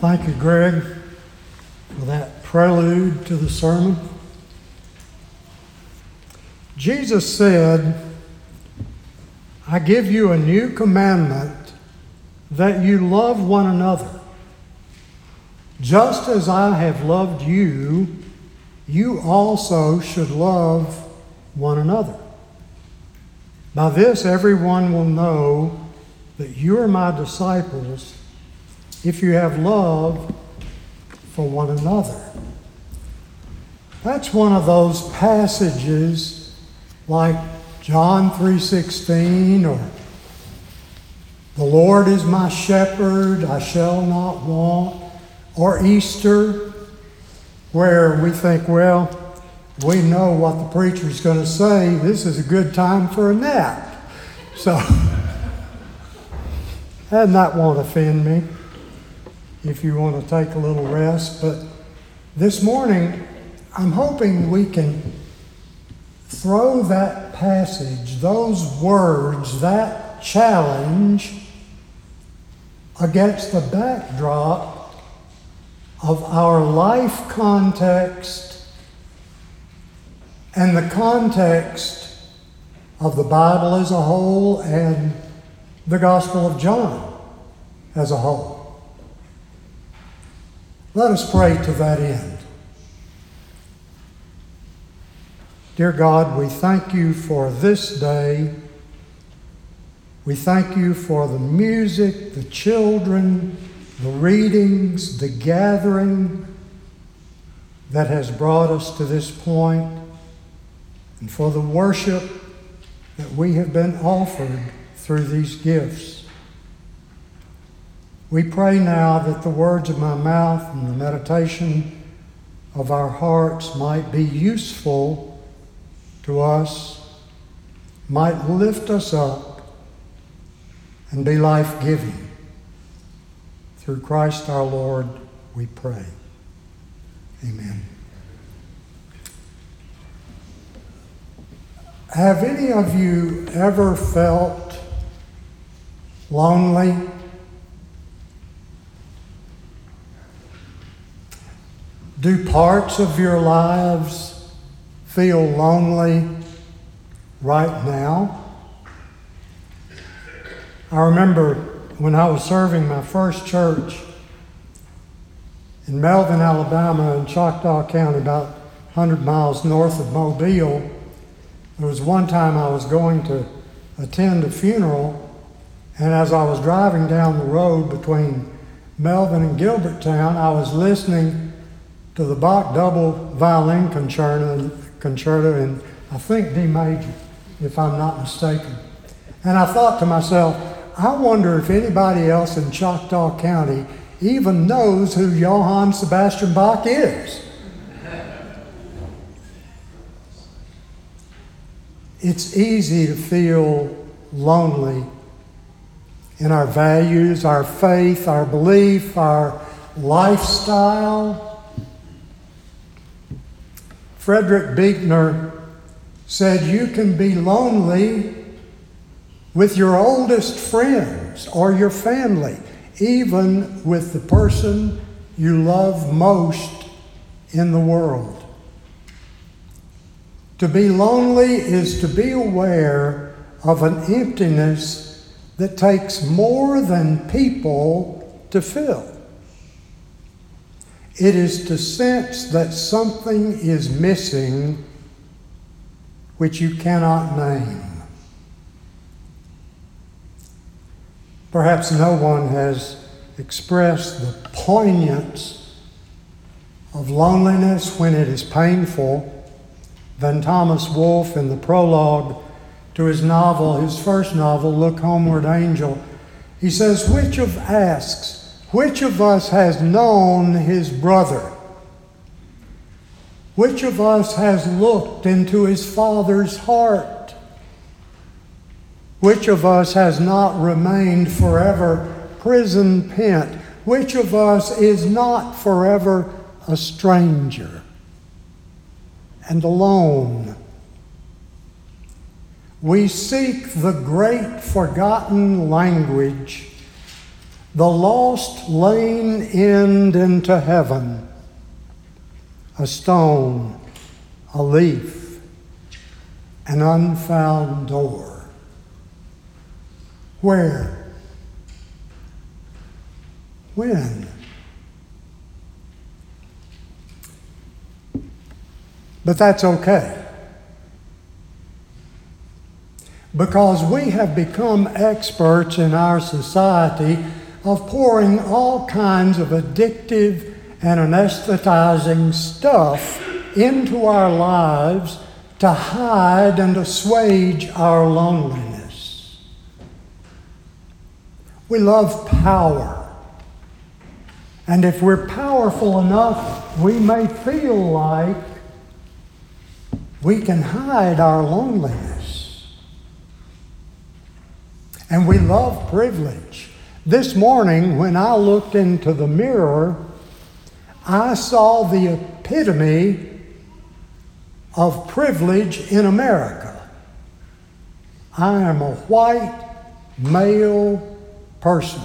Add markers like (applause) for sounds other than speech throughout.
Thank you, Greg, for that prelude to the sermon. Jesus said, I give you a new commandment that you love one another. Just as I have loved you, you also should love one another. By this, everyone will know that you are my disciples if you have love for one another. That's one of those passages like John 3:16 or the Lord is my shepherd, I shall not want, or Easter where we think, well, we know what the preacher's going to say. This is a good time for a nap. So, (laughs) and that won't offend me if you want to take a little rest. But this morning, I'm hoping we can throw that passage, those words, that challenge against the backdrop of our life context and the context of the Bible as a whole and the Gospel of John as a whole. Let us pray to that end. Dear God, we thank you for this day. We thank you for the music, the children, the readings, the gathering that has brought us to this point, and for the worship that we have been offered through these gifts. We pray now that the words of my mouth and the meditation of our hearts might be useful to us, might lift us up, and be life giving. Through Christ our Lord, we pray. Amen. Have any of you ever felt lonely? Do parts of your lives feel lonely right now? I remember when I was serving my first church in Melvin, Alabama, in Choctaw County, about 100 miles north of Mobile. There was one time I was going to attend a funeral, and as I was driving down the road between Melvin and Gilbertown, I was listening to the Bach double violin concerto, concerto in, I think, D major, if I'm not mistaken. And I thought to myself, I wonder if anybody else in Choctaw County even knows who Johann Sebastian Bach is. It's easy to feel lonely in our values, our faith, our belief, our lifestyle. Frederick Buechner said, You can be lonely with your oldest friends or your family, even with the person you love most in the world. To be lonely is to be aware of an emptiness that takes more than people to fill. It is to sense that something is missing which you cannot name. Perhaps no one has expressed the poignance of loneliness when it is painful than Thomas Wolfe in the prologue to his novel, his first novel, Look Homeward Angel. He says, Which of asks, which of us has known his brother? Which of us has looked into his father's heart? Which of us has not remained forever prison pent? Which of us is not forever a stranger and alone? We seek the great forgotten language the lost lane end into heaven, a stone, a leaf, an unfound door. Where? When? But that's okay. Because we have become experts in our society of pouring all kinds of addictive and anesthetizing stuff into our lives to hide and assuage our loneliness. We love power. And if we're powerful enough, we may feel like we can hide our loneliness. And we love privilege. This morning, when I looked into the mirror, I saw the epitome of privilege in America. I am a white male person,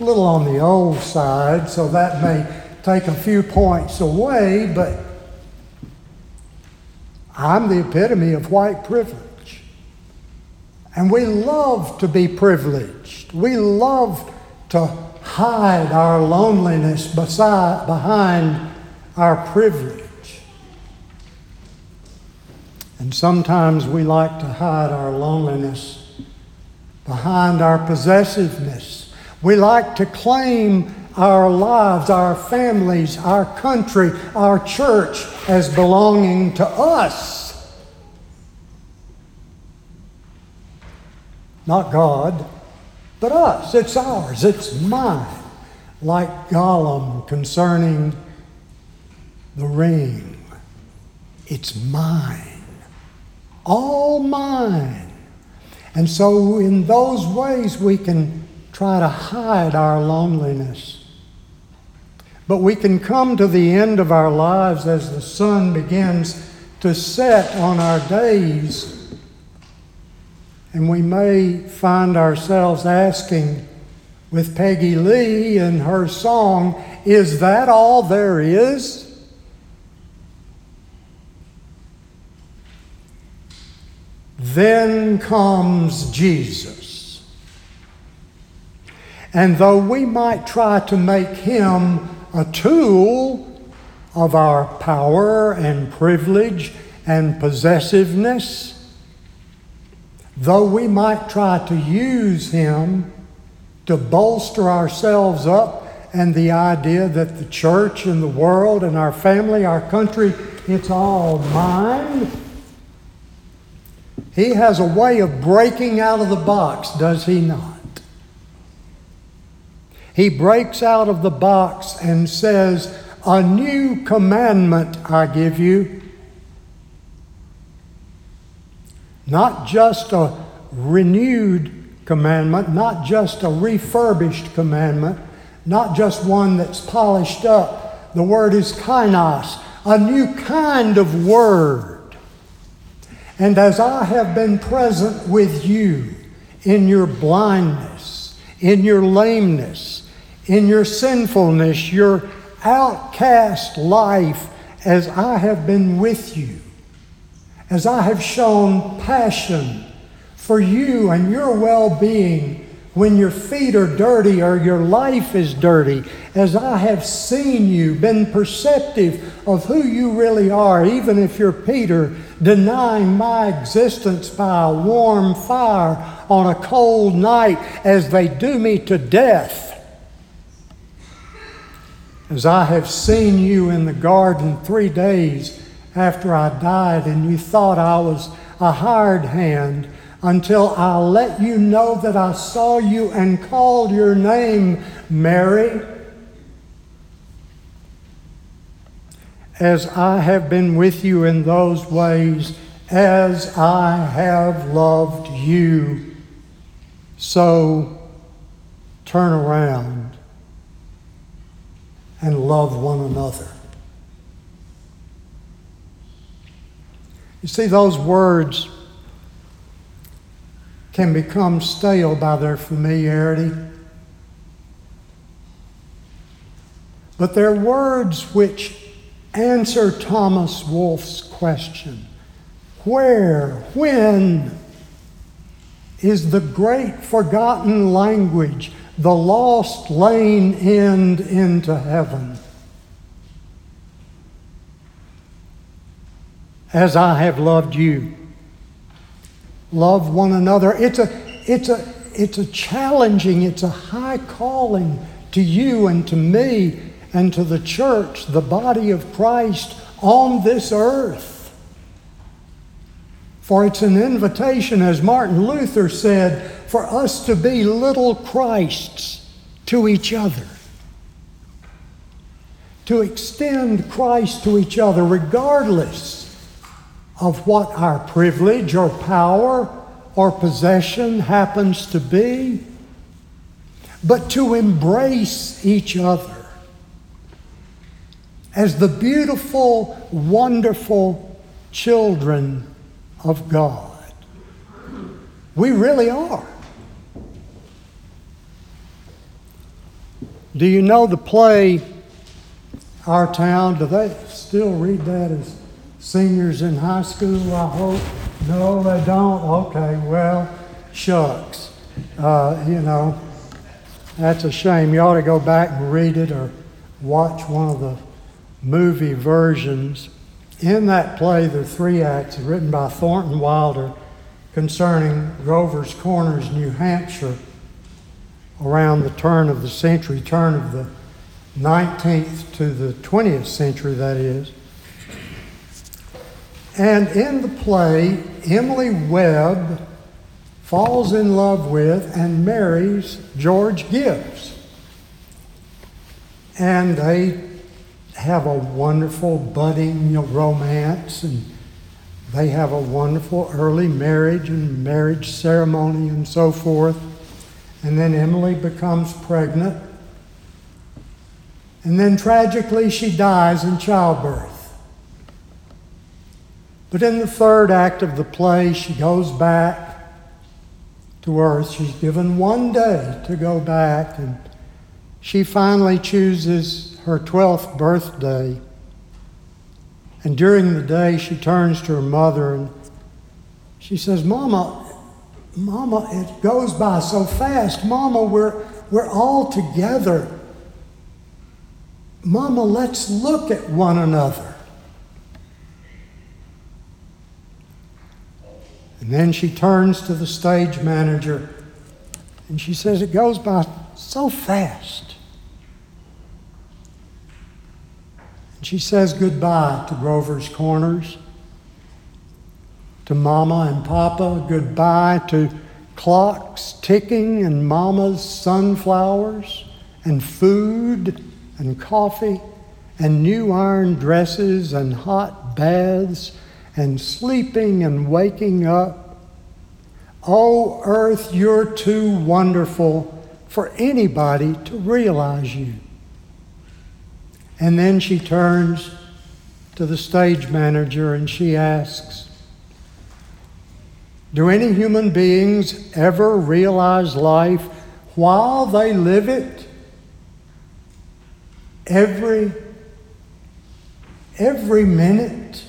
a little on the old side, so that may take a few points away, but I'm the epitome of white privilege. And we love to be privileged. We love to hide our loneliness beside, behind our privilege. And sometimes we like to hide our loneliness behind our possessiveness. We like to claim our lives, our families, our country, our church as belonging to us. Not God, but us. It's ours, it's mine. Like Gollum concerning the ring. It's mine. All mine. And so, in those ways, we can try to hide our loneliness. But we can come to the end of our lives as the sun begins to set on our days, and we may find ourselves asking, with Peggy Lee and her song, Is that all there is? Then comes Jesus. And though we might try to make him a tool of our power and privilege and possessiveness. Though we might try to use him to bolster ourselves up and the idea that the church and the world and our family, our country, it's all mine. He has a way of breaking out of the box, does he not? he breaks out of the box and says, A new commandment I give you. Not just a renewed commandment, not just a refurbished commandment, not just one that's polished up. The word is kainos, a new kind of word. And as I have been present with you in your blindness, in your lameness, in your sinfulness, your outcast life, as I have been with you, as I have shown passion for you and your well being when your feet are dirty or your life is dirty, as I have seen you, been perceptive of who you really are, even if you're Peter, denying my existence by a warm fire on a cold night as they do me to death. As I have seen you in the garden three days after I died, and you thought I was a hired hand until I let you know that I saw you and called your name, Mary. As I have been with you in those ways, as I have loved you, so turn around and love one another. You see, those words can become stale by their familiarity. but they're words which answer Thomas Wolfe's question Where, when is the great forgotten language, the lost lane end into heaven? As I have loved you. Love one another. It's a, it's a, it's a challenging, it's a high calling to you and to me and to the church, the body of Christ on this earth. For it's an invitation, as Martin Luther said, for us to be little Christs to each other. To extend Christ to each other, regardless of what our privilege or power or possession happens to be, but to embrace each other as the beautiful, wonderful children of God. We really are. Do you know the play, Our Town? Do they still read that as seniors in high school, I hope? No, they don't? Okay, well, shucks. Uh, you know, that's a shame. You ought to go back and read it or watch one of the movie versions. In that play, are three acts written by Thornton Wilder concerning Grover's Corners, New Hampshire, around the turn of the century, turn of the 19th to the 20th century, that is. And in the play, Emily Webb falls in love with and marries George Gibbs. And they have a wonderful budding romance and they have a wonderful early marriage and marriage ceremony and so forth. And then Emily becomes pregnant. And then tragically, she dies in childbirth. But in the third act of the play, she goes back to earth. She's given one day to go back, and she finally chooses her 12th birthday. And during the day, she turns to her mother and she says, Mama, Mama, it goes by so fast. Mama, we're, we're all together. Mama, let's look at one another. And then she turns to the stage manager and she says, It goes by so fast. And She says goodbye to Grover's Corners, to Mama and Papa, goodbye to clocks ticking and Mama's sunflowers, and food and coffee, and new iron dresses and hot baths, and sleeping and waking up. Oh, earth, you're too wonderful for anybody to realize you. And then she turns to the stage manager and she asks, Do any human beings ever realize life while they live it? Every every minute.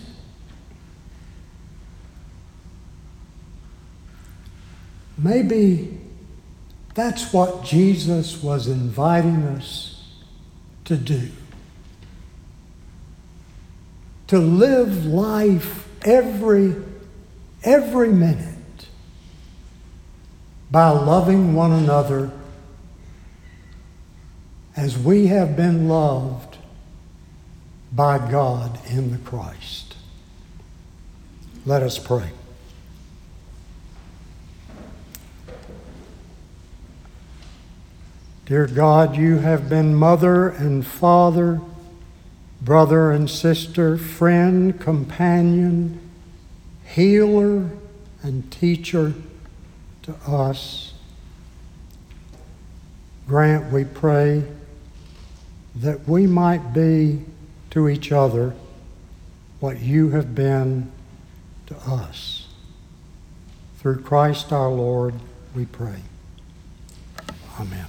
Maybe that's what Jesus was inviting us to do to live life every, every minute by loving one another as we have been loved by God in the Christ. Let us pray. Dear God, you have been mother and father brother and sister, friend, companion, healer, and teacher to us. Grant, we pray, that we might be to each other what you have been to us. Through Christ our Lord, we pray. Amen.